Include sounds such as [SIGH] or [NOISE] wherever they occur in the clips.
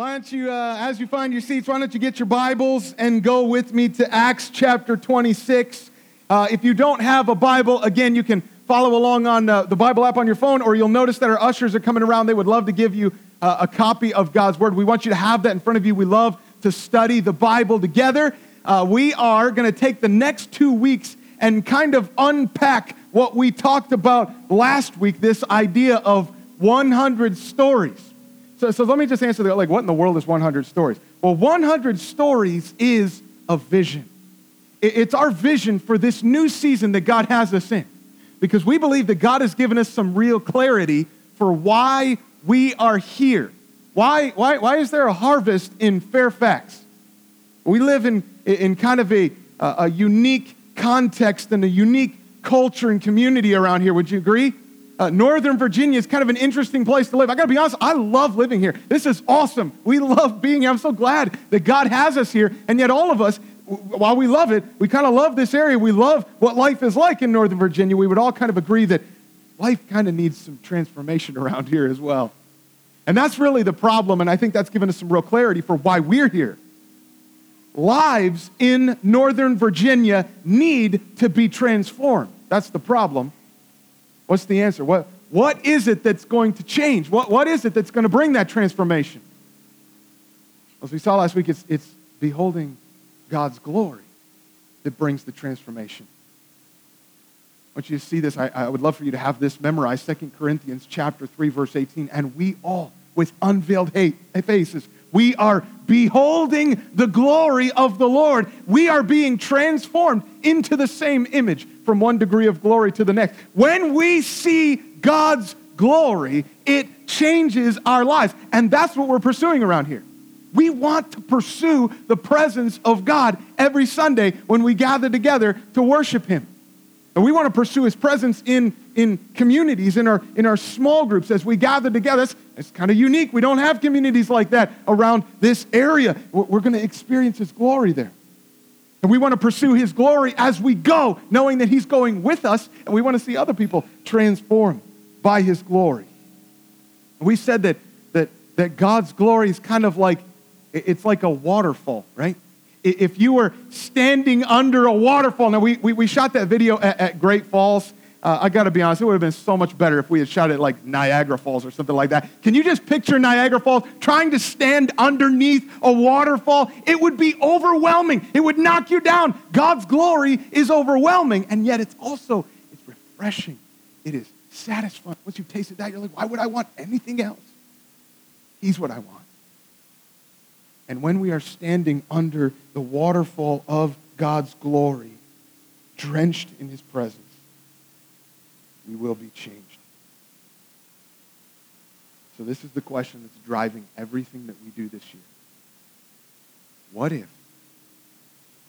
Why don't you, uh, as you find your seats, why don't you get your Bibles and go with me to Acts chapter 26. Uh, if you don't have a Bible, again, you can follow along on uh, the Bible app on your phone, or you'll notice that our ushers are coming around. They would love to give you uh, a copy of God's Word. We want you to have that in front of you. We love to study the Bible together. Uh, we are going to take the next two weeks and kind of unpack what we talked about last week this idea of 100 stories. So, so let me just answer that like, what in the world is 100 stories? Well, 100 stories is a vision. It's our vision for this new season that God has us in. Because we believe that God has given us some real clarity for why we are here. Why, why, why is there a harvest in Fairfax? We live in, in kind of a, a unique context and a unique culture and community around here. Would you agree? Uh, Northern Virginia is kind of an interesting place to live. I got to be honest, I love living here. This is awesome. We love being here. I'm so glad that God has us here. And yet, all of us, while we love it, we kind of love this area. We love what life is like in Northern Virginia. We would all kind of agree that life kind of needs some transformation [LAUGHS] around here as well. And that's really the problem. And I think that's given us some real clarity for why we're here. Lives in Northern Virginia need to be transformed. That's the problem. What's the answer? What, what is it that's going to change? What, what is it that's going to bring that transformation? As we saw last week, it's, it's beholding God's glory that brings the transformation. I want you to see this. I, I would love for you to have this memorized. 2 Corinthians chapter 3, verse 18. And we all, with unveiled hate, faces, we are beholding the glory of the Lord. We are being transformed into the same image from one degree of glory to the next. When we see God's glory, it changes our lives. And that's what we're pursuing around here. We want to pursue the presence of God every Sunday when we gather together to worship Him. And we want to pursue His presence in, in communities, in our, in our small groups as we gather together. It's, it's kind of unique. We don't have communities like that around this area. We're, going to experience His glory there. And we want to pursue His glory as we go, knowing that He's going with us, and we want to see other people transformed by His glory. We said that, that, that God's glory is kind of like, it's like a waterfall, right? If you were standing under a waterfall, now we, we, we shot that video at, at Great Falls, uh, I got to be honest, it would have been so much better if we had shot it like Niagara Falls or something like that. Can you just picture Niagara Falls trying to stand underneath a waterfall? It would be overwhelming. It would knock you down. God's glory is overwhelming, and yet it's also it's refreshing. It is satisfying. Once you've tasted that, you're like, why would I want anything else? He's what I want. And when we are standing under the waterfall of God's glory, drenched in his presence, we will be changed. So, this is the question that's driving everything that we do this year. What if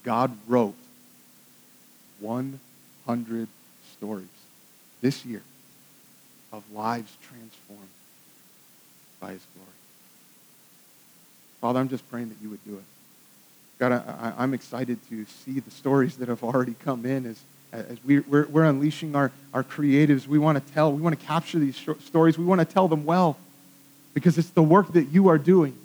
God wrote 100 stories this year of lives transformed by his glory? Father, I'm just praying that you would do it. God, I, am excited to see the stories that have already come in as as we, we're, we're unleashing our, our creatives, we want to tell, we want to capture these stories. We want to tell them well because it's the work that you are doing.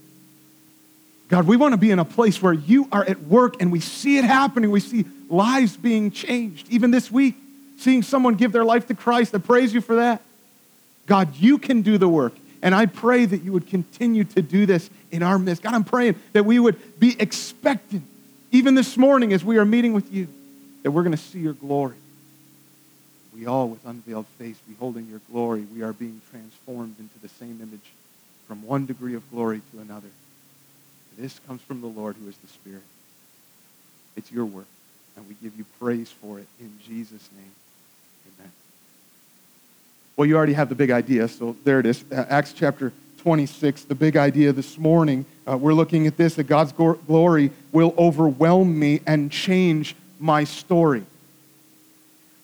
God, we want to be in a place where you are at work and we see it happening. We see lives being changed. Even this week, seeing someone give their life to Christ. I praise you for that. God, you can do the work. And I pray that you would continue to do this in our midst. God, I'm praying that we would be expectant, even this morning as we are meeting with you that we're going to see your glory. We all, with unveiled face, beholding your glory, we are being transformed into the same image from one degree of glory to another. This comes from the Lord who is the Spirit. It's your work, and we give you praise for it in Jesus' name. Amen. Well, you already have the big idea, so there it is. Acts chapter 26, the big idea this morning. Uh, we're looking at this that God's glory will overwhelm me and change my story.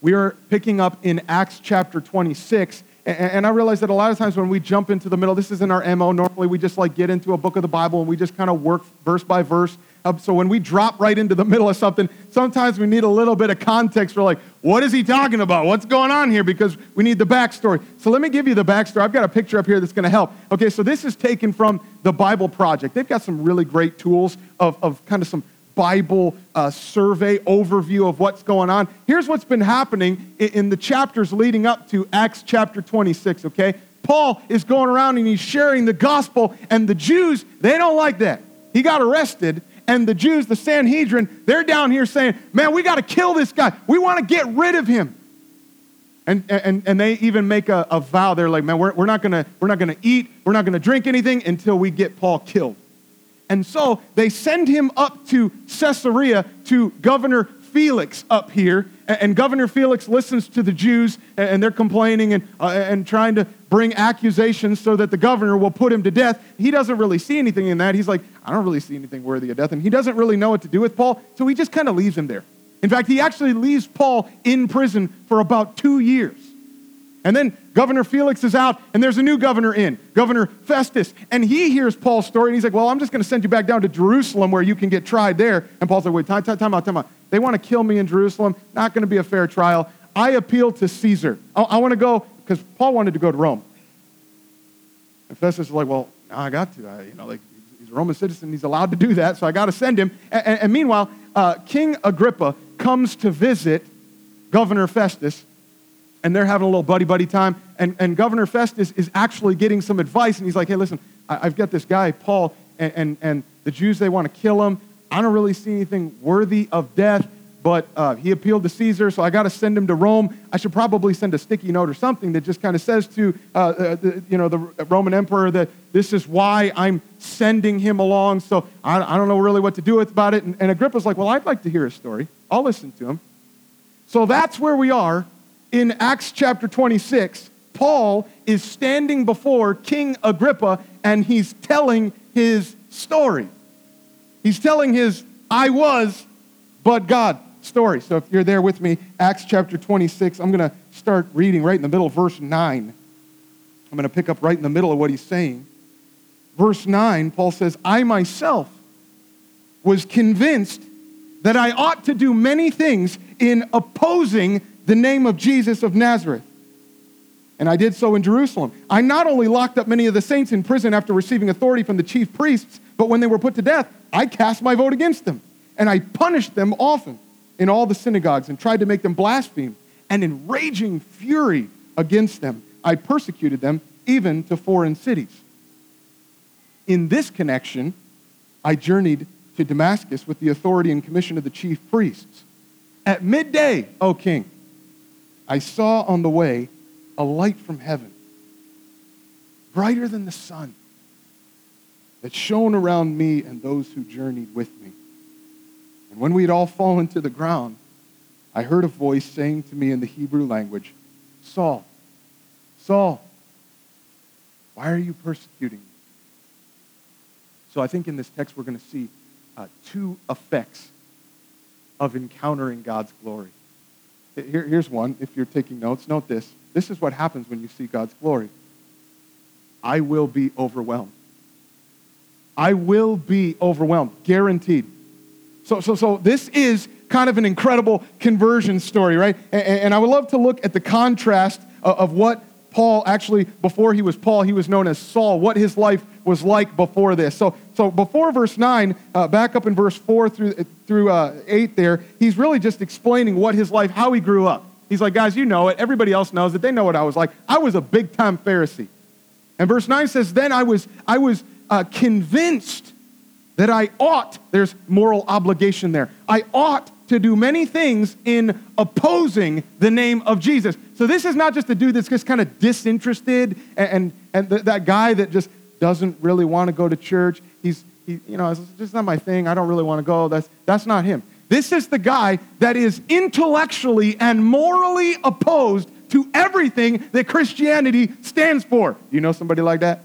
We are picking up in Acts chapter 26, And I realize that a lot of times when we jump into the middle, this isn't our MO. Normally we just like get into a book of the Bible and we just kind of work verse by verse. So when we drop right into the middle of something, sometimes we need a little bit of context for like, what is he talking about? What's going on here? Because we need the backstory. So let me give you the backstory. I've got a picture up here that's going to help. Okay, so this is taken from the Bible Project. They've got some really great tools of, of kind of some Bible uh, survey overview of what's going on. Here's what's been happening in, in the chapters leading up to Acts chapter 26, okay? Paul is going around and he's sharing the gospel, and the Jews, they don't like that. He got arrested, and the Jews, the Sanhedrin, they're down here saying, Man, we got to kill this guy. We want to get rid of him. And, and, and they even make a, a vow. They're like, Man, we're, we're not going to eat, we're not going to drink anything until we get Paul killed. And so they send him up to Caesarea to Governor Felix up here. And Governor Felix listens to the Jews, and they're complaining and, uh, and trying to bring accusations so that the governor will put him to death. He doesn't really see anything in that. He's like, I don't really see anything worthy of death. And he doesn't really know what to do with Paul, so he just kind of leaves him there. In fact, he actually leaves Paul in prison for about two years. And then Governor Felix is out, and there's a new governor in, Governor Festus. And he hears Paul's story, and he's like, Well, I'm just going to send you back down to Jerusalem where you can get tried there. And Paul's like, Wait, time, time, time out, time out. They want to kill me in Jerusalem. Not going to be a fair trial. I appeal to Caesar. I, I want to go, because Paul wanted to go to Rome. And Festus is like, Well, I got to. I, you know, like, he's a Roman citizen. He's allowed to do that, so I got to send him. And, and, and meanwhile, uh, King Agrippa comes to visit Governor Festus and they're having a little buddy buddy time. And, and Governor Festus is actually getting some advice, and he's like, hey, listen, I, have got this guy, Paul, and, and, and, the Jews, they want to kill him. I don't really see anything worthy of death, but uh, he appealed to Caesar, so I got to send him to Rome. I should probably send a sticky note or something that just kind of says to uh, the, you know, the Roman emperor that this is why I'm sending him along. So I, I don't know really what to do with about it. And, and Agrippa's like, well, I'd like to hear his story. I'll listen to him. So that's where we are in Acts chapter 26, Paul is standing before King Agrippa and he's telling his story. He's telling his I was, but God story. So if you're there with me, Acts chapter 26, I'm going to start reading right in the middle of verse 9. I'm going to pick up right in the middle of what he's saying. Verse 9, Paul says, I myself was convinced that I ought to do many things in opposing the name of Jesus of Nazareth. And I did so in Jerusalem. I not only locked up many of the saints in prison after receiving authority from the chief priests, but when they were put to death, I cast my vote against them. And I punished them often in all the synagogues and tried to make them blaspheme. And in raging fury against them, I persecuted them even to foreign cities. In this connection, I journeyed to Damascus with the authority and commission of the chief priests. At midday, O king, I saw on the way a light from heaven, brighter than the sun, that shone around me and those who journeyed with me. And when we had all fallen to the ground, I heard a voice saying to me in the Hebrew language, Saul, Saul, why are you persecuting me? So I think in this text we're going to see uh, two effects of encountering God's glory. Here, here's one. If you're taking notes, note this. This is what happens when you see God's glory. I will be overwhelmed. I will be overwhelmed, guaranteed. So, so, so this is kind of an incredible conversion story, right? And, and I would love to look at the contrast of, of what Paul actually, before he was Paul, he was known as Saul, what his life was like before this. So, so before verse 9, uh, back up in verse 4 through, through uh, 8 there, he's really just explaining what his life, how he grew up. He's like, guys, you know it. Everybody else knows it. They know what I was like. I was a big time Pharisee. And verse 9 says, Then I was, I was uh, convinced that I ought, there's moral obligation there, I ought to do many things in opposing the name of Jesus. So this is not just a dude that's just kind of disinterested and, and, and th- that guy that just doesn't really want to go to church. He's, he, you know, it's just not my thing. I don't really want to go. That's, that's not him. This is the guy that is intellectually and morally opposed to everything that Christianity stands for. You know somebody like that?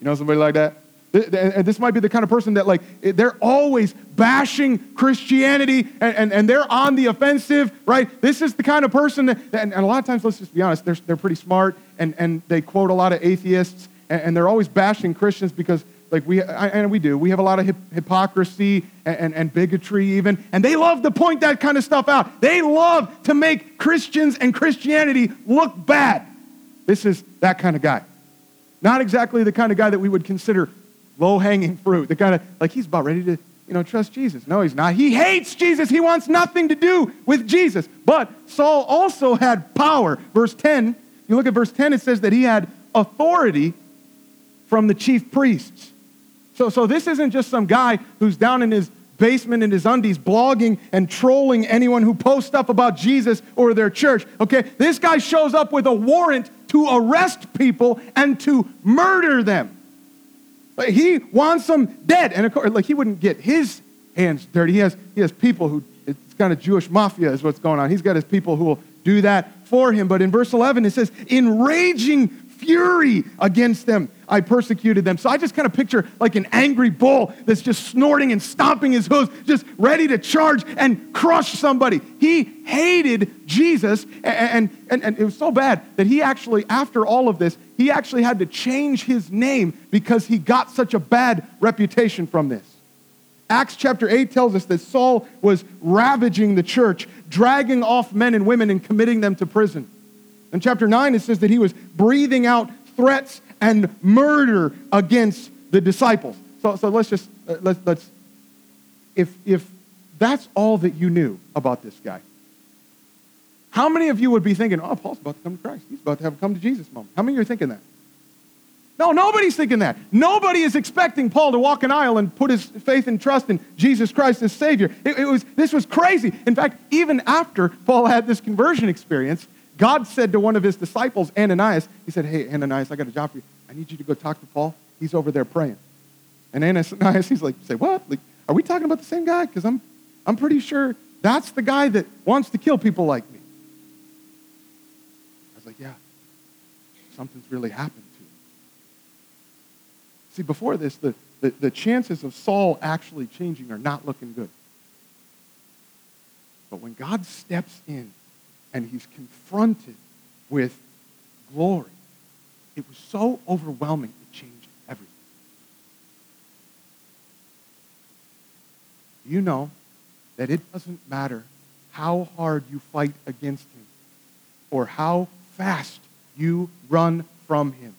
You know somebody like that? And this might be the kind of person that, like, they're always bashing Christianity and, and, and they're on the offensive, right? This is the kind of person that, and, and a lot of times, let's just be honest, they're, they're pretty smart and, and they quote a lot of atheists and, and they're always bashing Christians because, like, we, and we do, we have a lot of hip, hypocrisy and, and, and bigotry even, and they love to point that kind of stuff out. They love to make Christians and Christianity look bad. This is that kind of guy. Not exactly the kind of guy that we would consider low hanging fruit, the kind of, like, he's about ready to, you know, trust Jesus. No, he's not. He hates Jesus. He wants nothing to do with Jesus. But Saul also had power. Verse 10, you look at verse 10, it says that he had authority from the chief priests. So, so this isn't just some guy who's down in his basement in his undies blogging and trolling anyone who posts stuff about Jesus or their church. Okay, this guy shows up with a warrant to arrest people and to murder them. He wants them dead. And of course, like he wouldn't get his hands dirty. He has, he has people who, it's kind of Jewish mafia is what's going on. He's got his people who will do that for him. But in verse 11, it says, in raging fury against them, I persecuted them. So I just kind of picture like an angry bull that's just snorting and stomping his hooves, just ready to charge and crush somebody. He hated Jesus, and, and, and it was so bad that he actually, after all of this, he actually had to change his name because he got such a bad reputation from this. Acts chapter 8 tells us that Saul was ravaging the church, dragging off men and women and committing them to prison. In chapter 9, it says that he was breathing out threats and murder against the disciples. So, so let's just, uh, let's, let's, if, if that's all that you knew about this guy, how many of you would be thinking, oh, Paul's about to come to Christ. He's about to have a come to Jesus moment. How many of you are thinking that? No, nobody's thinking that. Nobody is expecting Paul to walk an aisle and put his faith and trust in Jesus Christ as Savior. It, it was, this was crazy. In fact, even after Paul had this conversion experience, God said to one of his disciples, Ananias, he said, Hey, Ananias, I got a job for you. I need you to go talk to Paul. He's over there praying. And Ananias, [LAUGHS] he's like, Say, what? Like, are we talking about the same guy? Because I'm, I'm pretty sure that's the guy that wants to kill people like me. I was like, Yeah, something's really happened to him. See, before this, the, the, the chances of Saul actually changing are not looking good. But when God steps in and he's confronted with glory. It was so overwhelming, it changed everything. You know that it doesn't matter how hard you fight against him or how fast you run from him.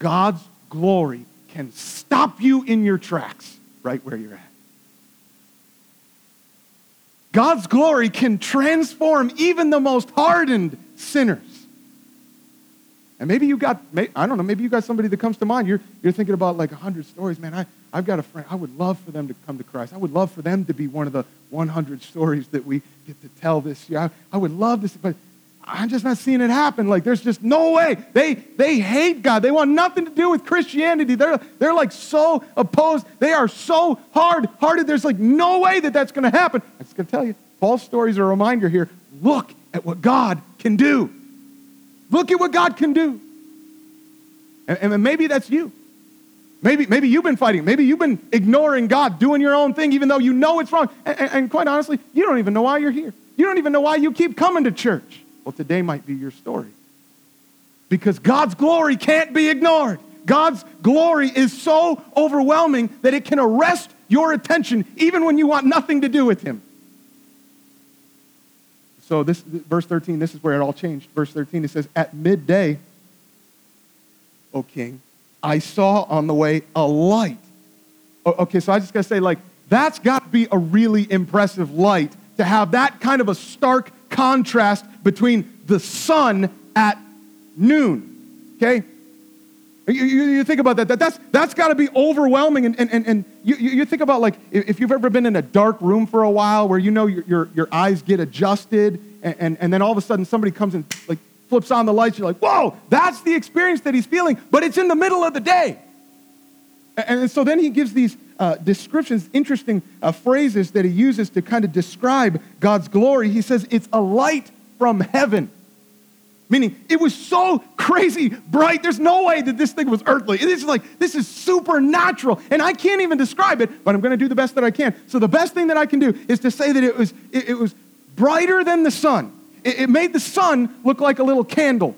God's glory can stop you in your tracks right where you're at. God's glory can transform even the most hardened sinners. And maybe you got, I don't know, maybe you got somebody that comes to mind. You're, you're thinking about like 100 stories. Man, I, I've got a friend. I would love for them to come to Christ. I would love for them to be one of the 100 stories that we get to tell this year. I, I would love this, but I'm just not seeing it happen. Like, there's just no way. They, they hate God. They want nothing to do with Christianity. They're, they're like so opposed. They are so hard hearted. There's like no way that that's going to happen. I'm just going to tell you, Paul's story is a reminder here. Look at what God can do. Look at what God can do. And, and maybe that's you. Maybe, maybe you've been fighting. Maybe you've been ignoring God, doing your own thing, even though you know it's wrong. And, and, and quite honestly, you don't even know why you're here. You don't even know why you keep coming to church. Well, today might be your story. Because God's glory can't be ignored. God's glory is so overwhelming that it can arrest your attention even when you want nothing to do with Him. So, this verse 13, this is where it all changed. Verse 13, it says, At midday, O king, I saw on the way a light. Okay, so I just gotta say, like, that's got to be a really impressive light to have that kind of a stark contrast between the sun at noon. Okay? You, you, you think about that. that that's that's got to be overwhelming. And, and, and, and you, you think about, like, if you've ever been in a dark room for a while where you know your, your, your eyes get adjusted, and, and, and then all of a sudden somebody comes and, like, flips on the lights, you're like, whoa, that's the experience that he's feeling, but it's in the middle of the day. And, so then he gives these uh, descriptions, interesting uh, phrases that he uses to kind of describe God's glory. He says, it's a light from heaven. meaning it was so crazy bright. There's no way that this thing was earthly. It is like, this is supernatural. And I can't even describe it, but I'm going to do the best that I can. So the best thing that I can do is to say that it was, it, it was brighter than the sun. It, it, made the sun look like a little candle.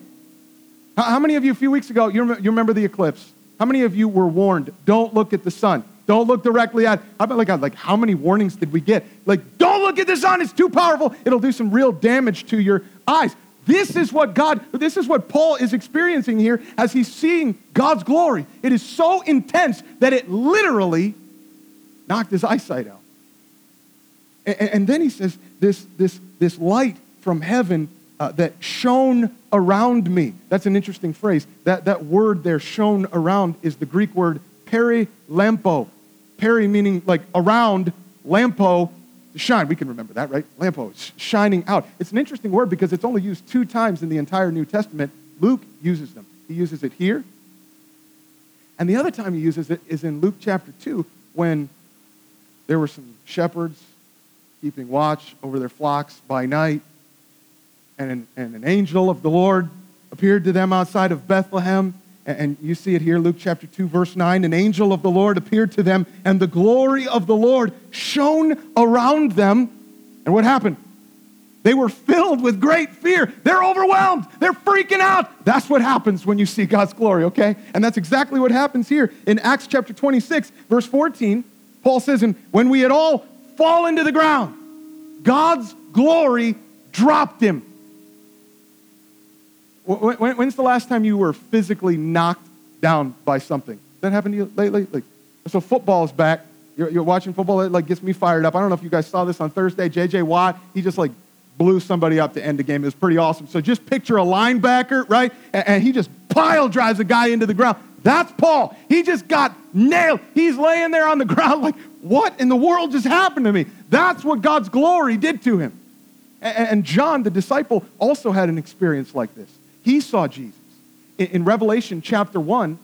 How, how many of you, a few weeks ago, you, you remember the eclipse? How many of you were warned, don't look at the sun? Don't look directly at. I bet like like how many warnings did we get? Like don't look at the sun; it's too powerful. It'll do some real damage to your eyes. This is what God, this is what Paul is experiencing here as he's seeing God's glory. It is so intense that it literally knocked his eyesight out. And, and then he says, this, this, this light from heaven uh, that shone around me. That's an interesting phrase. That, that word there, shone around, is the Greek word perilampo. Peri meaning like around, lampo shine. We can remember that, right? Lampo, shining out. It's an interesting word because it's only used two times in the entire New Testament. Luke uses them. He uses it here. And the other time he uses it is in Luke chapter 2 when there were some shepherds keeping watch over their flocks by night. And an, and an angel of the Lord appeared to them outside of Bethlehem and you see it here, Luke chapter 2, verse 9. An angel of the Lord appeared to them, and the glory of the Lord shone around them. And what happened? They were filled with great fear. They're overwhelmed. They're freaking out. That's what happens when you see God's glory, okay? And that's exactly what happens here in Acts chapter 26, verse 14. Paul says, And when we had all fallen to the ground, God's glory dropped him. When, when's the last time you were physically knocked down by something? That happened to you lately? Like, so football is back. You're, you're watching football. It like gets me fired up. I don't know if you guys saw this on Thursday. J.J. Watt, he just like blew somebody up to end the game. It was pretty awesome. So just picture a linebacker, right? And, and he just pile drives a guy into the ground. That's Paul. He just got nailed. He's laying there on the [LAUGHS] ground like, what in the world just happened to me? That's what God's glory did to him. And, and John, the disciple, also had an experience like this. He saw Jesus. In, in Revelation chapter 1,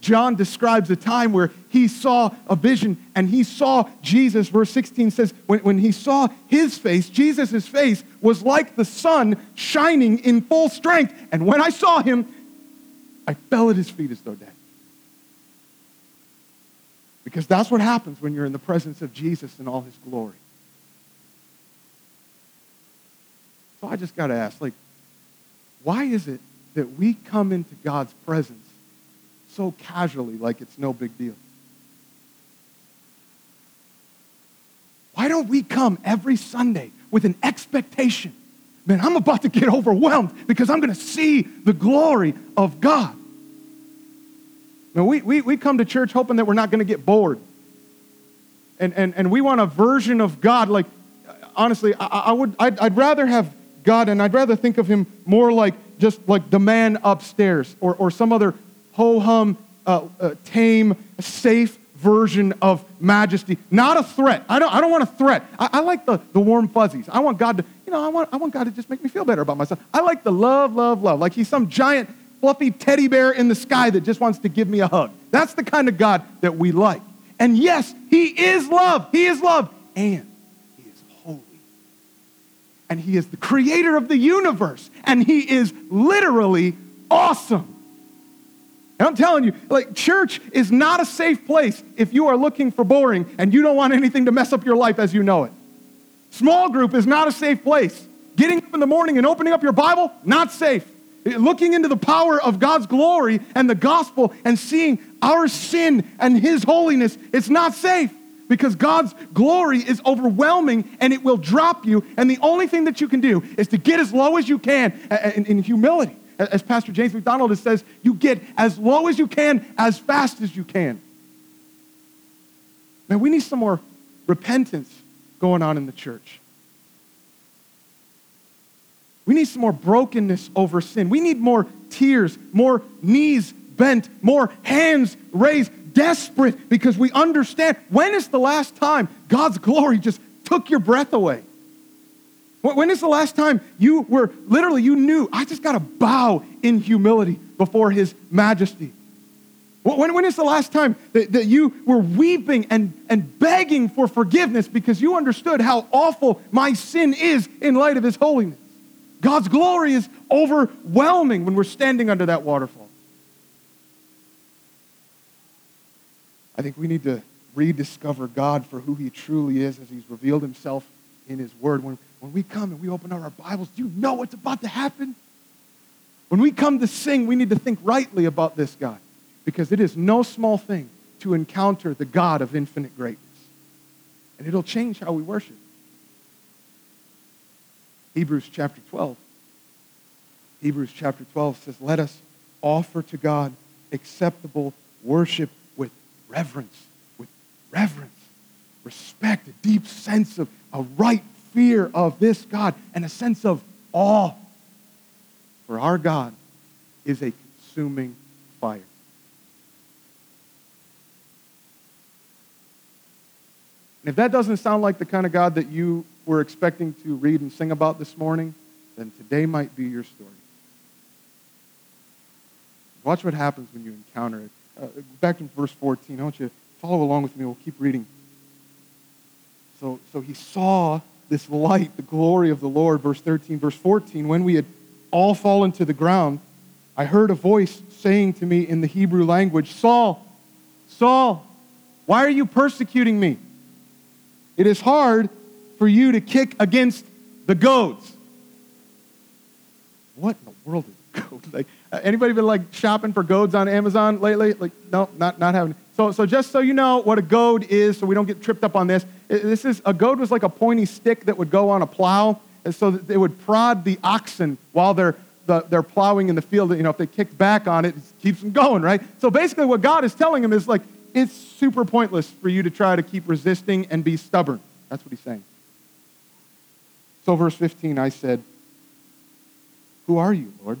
John describes a time where he saw a vision and he saw Jesus. Verse 16 says, when, when he saw his face, Jesus' face was like the sun shining in full strength. And when I saw him, I fell at his feet as though dead. Because that's what happens when you're in the presence of Jesus in all his glory. So I just got to ask, like, why is it that we come into God's presence so casually, like it's no big deal? Why don't we come every Sunday with an expectation? Man, I'm about to get overwhelmed because I'm going to see the glory of God. Now, we, we, we come to church hoping that we're not going to get bored. And, and, and we want a version of God. Like, honestly, I, I would, I'd, I'd rather have God, and I'd rather think of him more like just like the man upstairs or, or some other ho hum, uh, uh, tame, safe version of majesty. Not a threat. I don't, I don't want a threat. I, I, like the, the warm fuzzies. I want God to, you know, I want, I want God to just make me feel better about myself. I like the love, love, love. Like he's some giant, fluffy teddy bear in the sky that just wants to give me a hug. That's the kind of God that we like. And yes, he is love. He is love. And and He is the creator of the universe, and He is literally awesome. And I'm telling you, like, church is not a safe place if you are looking for boring and you don't want anything to mess up your life as you know it. Small group is not a safe place. Getting up in the morning and opening up your Bible, not safe. Looking into the power of God's glory and the gospel and seeing our sin and His holiness, it's not safe because God's glory is overwhelming and it will drop you. And the only thing that you can do is to get as low as you can in, in humility. As Pastor James MacDonald says, you get as low as you can, as fast as you can. Man, we need some more repentance going on in the church. We need some more brokenness over sin. We need more tears, more knees bent, more hands raised, desperate because we understand when is the last time God's glory just took your breath away? When is the last time you were literally, you knew, I just got to bow in humility before His majesty? When, when is the last time that, that you were weeping and, and begging for forgiveness because you understood how awful my sin is in light of His holiness? God's glory is overwhelming when we're standing under that waterfall. I think we need to rediscover God for who he truly is as he's revealed himself in his word. When, when we come and we open up our Bibles, do you know what's about to happen? When we come to sing, we need to think rightly about this God because it is no small thing to encounter the God of infinite greatness. And it'll change how we worship. Hebrews chapter 12. Hebrews chapter 12 says, Let us offer to God acceptable worship reverence, with reverence, respect, a deep sense of a right fear of this God, and a sense of awe for our God is a consuming fire. And if that doesn't sound like the kind of God that you were expecting to read and sing about this morning, then today might be your story. Watch what happens when you encounter it. Uh, back to verse 14. I want you to follow along with me. We'll keep reading. So, so he saw this light, the glory of the Lord. Verse 13, verse 14. When we had all fallen to the ground, I heard a voice saying to me in the Hebrew language, Saul, Saul, why are you persecuting me? It is hard for you to kick against the goads. What in the world is a goad? [LAUGHS] Like, Uh, anybody been like shopping for goads on Amazon lately? Like, no, not, not having. So, so just so you know what a goad is, so we don't get tripped up on this. This is a goad was like a pointy stick that would go on a plow and so that they would prod the oxen while they're, the, they're plowing in the field. You know, if they kick back on it, it keeps them going, right? So basically, what God is telling him is like, it's super pointless for you to try to keep resisting and be stubborn. That's what he's saying. So, verse 15, I said, Who are you, Lord?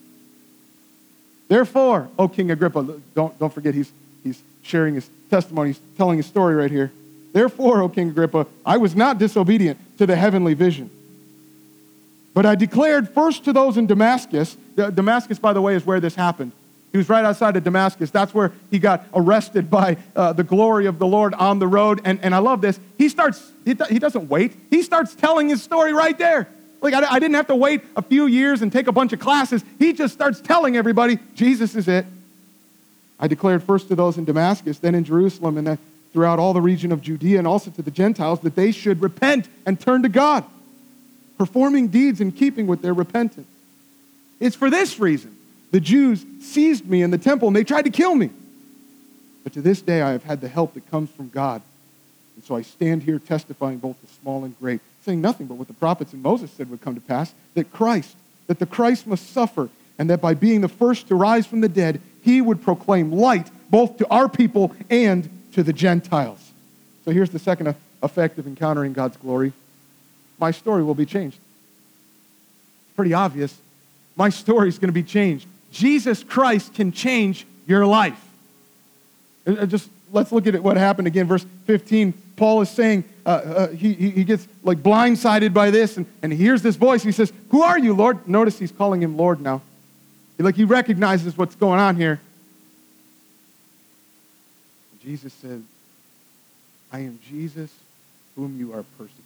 Therefore, O King Agrippa, don't, don't forget he's, he's sharing his testimony, he's telling his story right here. Therefore, O King Agrippa, I was not disobedient to the heavenly vision. But I declared first to those in Damascus, Damascus, by the way, is where this happened. He was right outside of Damascus. That's where he got arrested by uh, the glory of the Lord on the road. And, and I love this. He starts, he, he doesn't wait, he starts telling his story right there. Like, I, I didn't have to wait a few years and take a bunch of classes. He just starts telling everybody, Jesus is it. I declared first to those in Damascus, then in Jerusalem, and then throughout all the region of Judea and also to the Gentiles that they should repent and turn to God, performing deeds in keeping with their repentance. It's for this reason the Jews seized me in the temple and they tried to kill me. But to this day I have had the help that comes from God. And so I stand here testifying both to small and great, saying nothing but what the prophets and Moses said would come to pass that Christ, that the Christ must suffer, and that by being the first to rise from the dead, he would proclaim light both to our people and to the Gentiles. So here's the second effect of encountering God's glory my story will be changed. Pretty obvious. My story is going to be changed. Jesus Christ can change your life. Uh, uh, just let's look at what happened again. Verse 15, Paul is saying uh, uh, he, he gets like blindsided by this and, and he hears this voice. He says, Who are you, Lord? Notice he's calling him Lord now. Like he recognizes what's going on here. Jesus said, I am Jesus whom you are persecuting.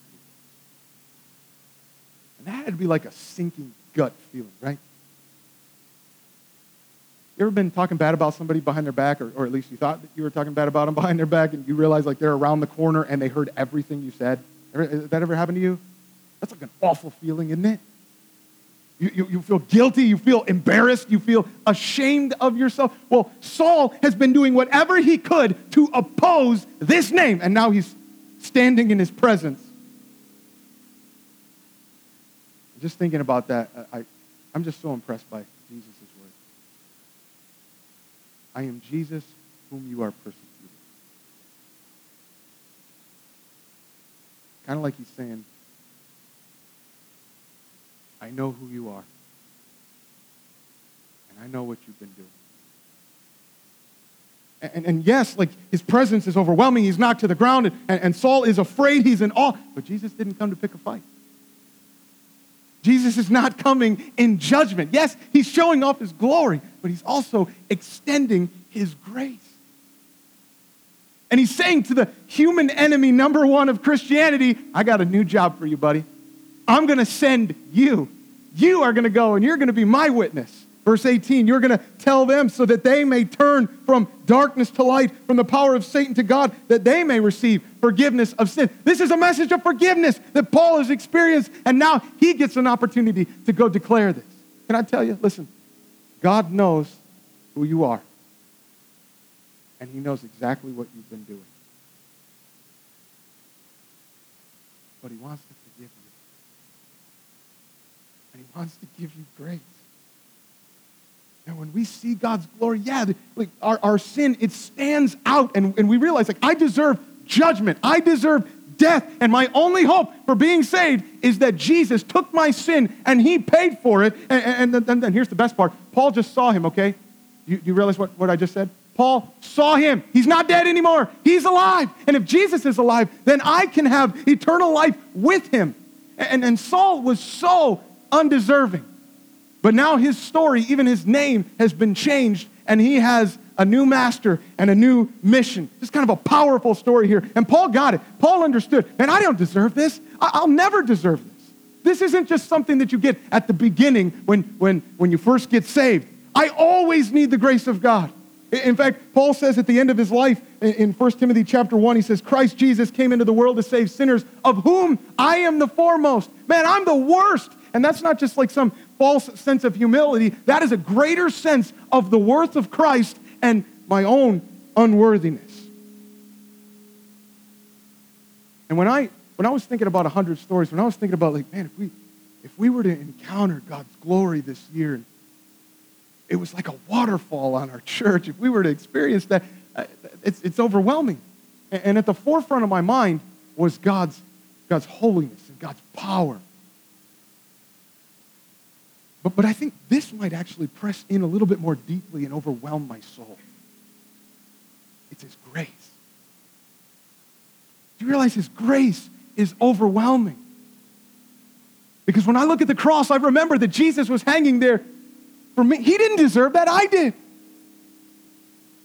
And that had to be like a sinking gut feeling, right? You ever been talking bad about somebody behind their back, or, or at least you thought that you were talking bad about them behind their back, and you realize like they're around the corner and they heard everything you said? Ever, that ever happened to you? That's like an awful feeling, isn't it? You, you, you, feel guilty, you feel embarrassed, you feel ashamed of yourself. Well, Saul has been doing whatever he could to oppose this name, and now he's standing in his presence. Just thinking about that, I, I'm just so impressed by Jesus' word. I am Jesus whom you are persecuting. Kind of like he's saying, I know who you are. And I know what you've been doing. And, and, yes, like his presence is overwhelming. He's knocked to the ground, and, and, and Saul is afraid. He's in awe. But Jesus didn't come to pick a fight. Jesus is not coming in judgment. Yes, he's showing off his glory, but he's also extending his grace. And he's saying to the human enemy number one of Christianity, I got a new job for you, buddy. I'm going to send you. You are going to go and you're going to be my witness. Verse 18, you're going to tell them so that they may turn from darkness to light, from the power of Satan to God, that they may receive forgiveness of sin. This is a message of forgiveness that Paul has experienced, and now he gets an opportunity to go declare this. Can I tell you? Listen, God knows who you are, and he knows exactly what you've been doing. But he wants to forgive you, and he wants to give you grace. And when we see God's glory, yeah, like our, our sin, it stands out, and, and we realize, like, I deserve judgment. I deserve death. And my only hope for being saved is that Jesus took my sin and he paid for it. And, and, and, and here's the best part Paul just saw him, okay? You, you realize what, what I just said? Paul saw him. He's not dead anymore. He's alive. And if Jesus is alive, then I can have eternal life with him. And, and Saul was so undeserving. But now his story, even his name, has been changed, and he has a new master and a new mission. It's kind of a powerful story here. And Paul got it. Paul understood, man, I don't deserve this. I'll never deserve this. This isn't just something that you get at the beginning when, when, when you first get saved. I always need the grace of God. In fact, Paul says at the end of his life in 1 Timothy chapter 1, he says, Christ Jesus came into the world to save sinners, of whom I am the foremost. Man, I'm the worst. And that's not just like some false sense of humility. That is a greater sense of the worth of Christ and my own unworthiness. And when I when I was thinking about 100 stories, when I was thinking about like, man, if we if we were to encounter God's glory this year, it was like a waterfall on our church. If we were to experience that, uh, it's, it's overwhelming. And at the forefront of my mind was God's, God's holiness and God's power but, but I think this might actually press in a little bit more deeply and overwhelm my soul. It's His grace. Do you realize His grace is overwhelming? Because when I look at the cross, I remember that Jesus was hanging there for me. He didn't deserve that, I did.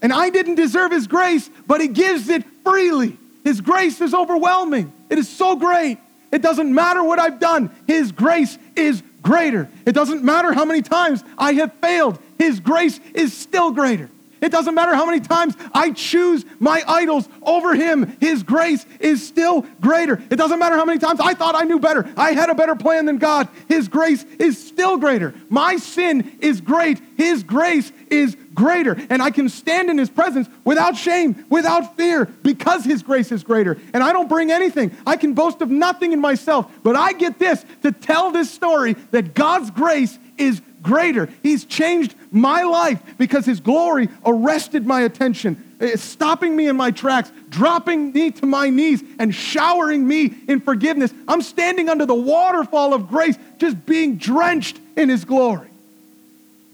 And I didn't deserve His grace, but He gives it freely. His grace is overwhelming. It is so great. It doesn't matter what I've done, His grace is greater. It doesn't matter how many times I have failed, His grace is still greater. It doesn't matter how many times I choose my idols over Him, His grace is still greater. It doesn't matter how many times I thought I knew better, I had a better plan than God, His grace is still greater. My sin is great, His grace is greater. And I can stand in His presence without shame, without fear, because His grace is greater. And I don't bring anything. I can boast of nothing in myself, but I get this to tell this story that God's grace is greater. He's changed my life because His glory arrested my attention, stopping me in my tracks, dropping me to my knees, and showering me in forgiveness. I'm standing under the waterfall of grace, just being drenched in His glory.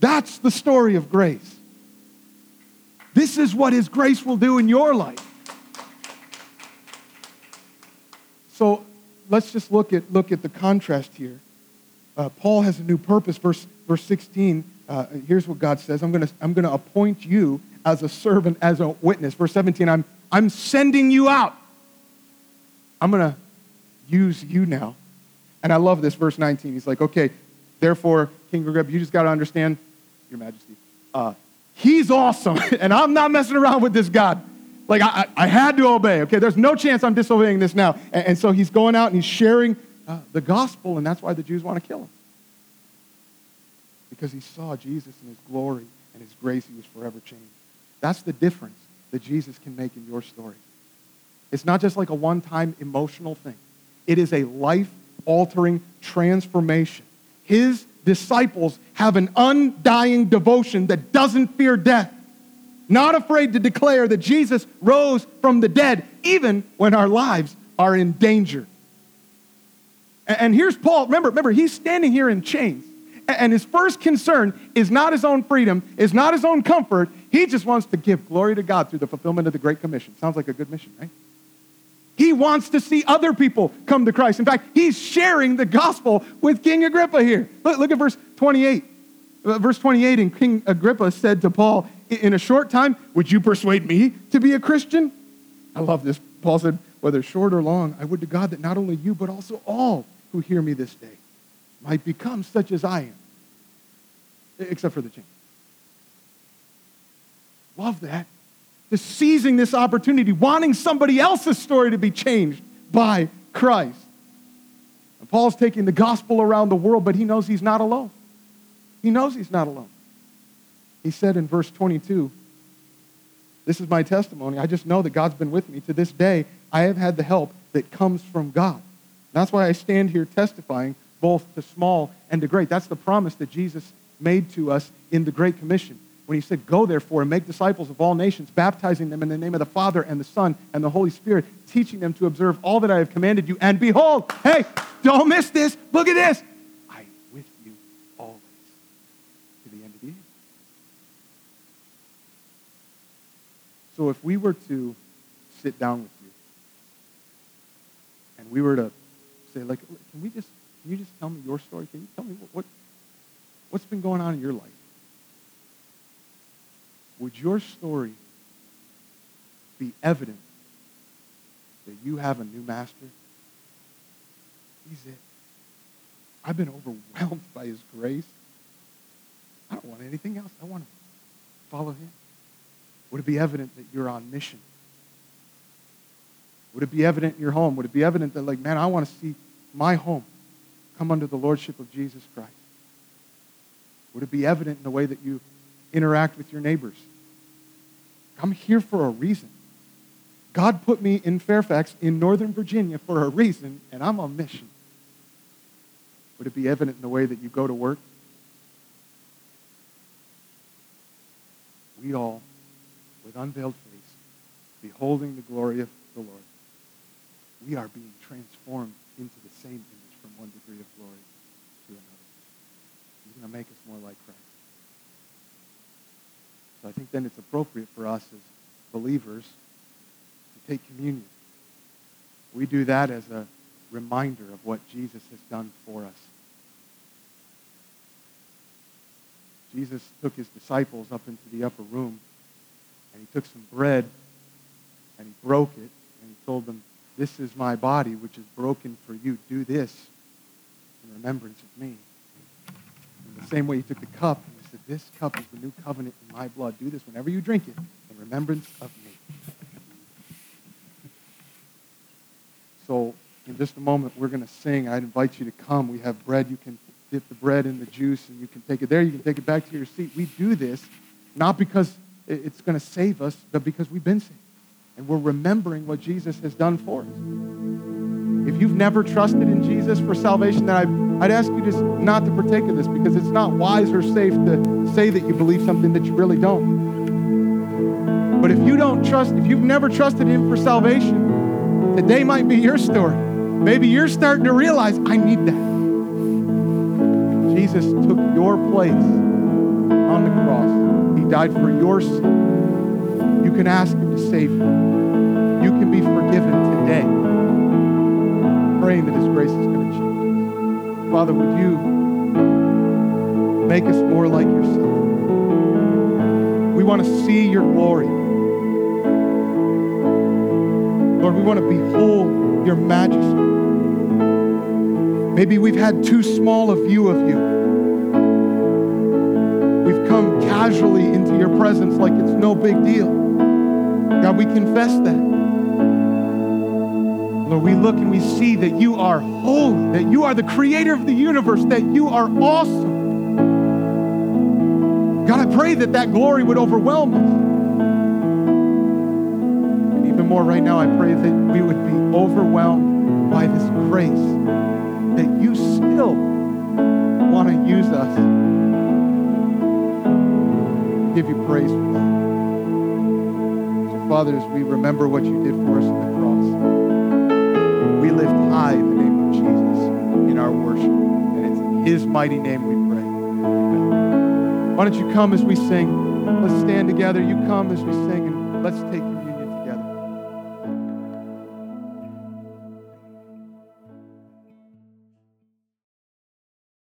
That's the story of grace. This is what His grace will do in your life. So let's just look at, look at the contrast here. Uh, Paul has a new purpose. Verse, verse 16, uh, here's what God says I'm going to I'm to appoint you as a servant, as a witness. Verse 17, I'm, I'm sending you out. I'm going to use you now. And I love this, verse 19. He's like, okay, therefore, King Agrippa, you just got to understand, Your Majesty, uh, he's awesome, [LAUGHS] and I'm not messing around with this God. Like, I, I had to obey, okay? There's no chance I'm disobeying this now. And, and so he's going out and he's sharing uh, the gospel, and that's why the Jews want to kill him. Because he saw Jesus in his glory and his grace, he was forever changed. That's the difference that Jesus can make in your story. It's not just like a one time emotional thing, it is a life altering transformation. His disciples have an undying devotion that doesn't fear death, not afraid to declare that Jesus rose from the dead, even when our lives are in danger. And here's Paul. Remember, remember, he's standing here in chains. And his first concern is not his own freedom, is not his own comfort. He just wants to give glory to God through the fulfillment of the Great Commission. Sounds like a good mission, right? He wants to see other people come to Christ. In fact, he's sharing the gospel with King Agrippa here. Look, look at verse 28. Uh, verse 28, and King Agrippa said to Paul, In a short time, would you persuade me to be a Christian? I love this. Paul said, Whether short or long, I would to God that not only you, but also all who hear me this day might become such as I am, except for the change. Love that. Just seizing this opportunity, wanting somebody else's story to be changed by Christ. And Paul's taking the gospel around the world, but he knows he's not alone. He knows he's not alone. He said in verse 22, This is my testimony. I just know that God's been with me. To this day, I have had the help that comes from God. That's why I stand here testifying both to small and to great. That's the promise that Jesus made to us in the Great Commission when he said, Go therefore and make disciples of all nations, baptizing them in the name of the Father and the Son and the Holy Spirit, teaching them to observe all that I have commanded you. And behold, hey, don't miss this. Look at this. I am with you always to the end of the age. So if we were to sit down with you and we were to say, like, can we just, can you just tell me your story? Can you tell me what, what what's been going on in your life? Would your story be evident that you have a new master? He's it. I've been overwhelmed [LAUGHS] by his grace. I don't want anything else. I want to follow him. Would it be evident that you're on mission? Would it be evident in your home? Would it be evident that, like, man, I want to see my home come under the lordship of Jesus Christ? Would it be evident in the way that you interact with your neighbors? I'm here for a reason. God put me in Fairfax in Northern Virginia for a reason, and I'm on mission. Would it be evident in the way that you go to work? We all, with unveiled face, beholding the glory of the Lord, we are being transformed into the same image one degree of glory to another. He's going to make us more like Christ. So I think then it's appropriate for us as believers to take communion. We do that as a reminder of what Jesus has done for us. Jesus took his disciples up into the upper room and he took some bread and he broke it and he told them, This is my body which is broken for you. Do this in remembrance of me. In the same way he took the cup and he said, This cup is the new covenant in my blood. Do this whenever you drink it in remembrance of me. So in just a moment, we're going to sing. I'd invite you to come. We have bread. You can dip the bread in the juice and you can take it there. You can take it back to your seat. We do this not because it's going to save us, but because we've been saved. And we're remembering what Jesus has done for us. If you've never trusted in Jesus for salvation, then I'd, ask you just not to partake of this because it's not wise or safe to say that you believe something that you really don't. But if you don't trust, if you've never trusted Him for salvation, today might be your story. Maybe you're starting to realize, I need that. Jesus took your place on the cross. He died for your sin. You can ask Him to save you. You can be forgiven today, praying that His grace is going to change. Father, would you make us more like yourself? We want to see your glory. Lord, we want to behold your majesty. Maybe we've had too small a view of you. We've come casually into your presence like it's no big deal. God, we confess that. Lord, we look and we see that you are holy, that you are the creator of the universe, that you are awesome. God, I pray that that glory would overwhelm us. And even more right now, I pray that we would be overwhelmed by this grace that you still want to use us. Give you praise for that. So, Father, as we remember what you did for us high the name of Jesus. In our worship. And it's in his mighty name we pray. Amen. Why don't you come as we sing? Let's stand together. You come as we sing, and let's take.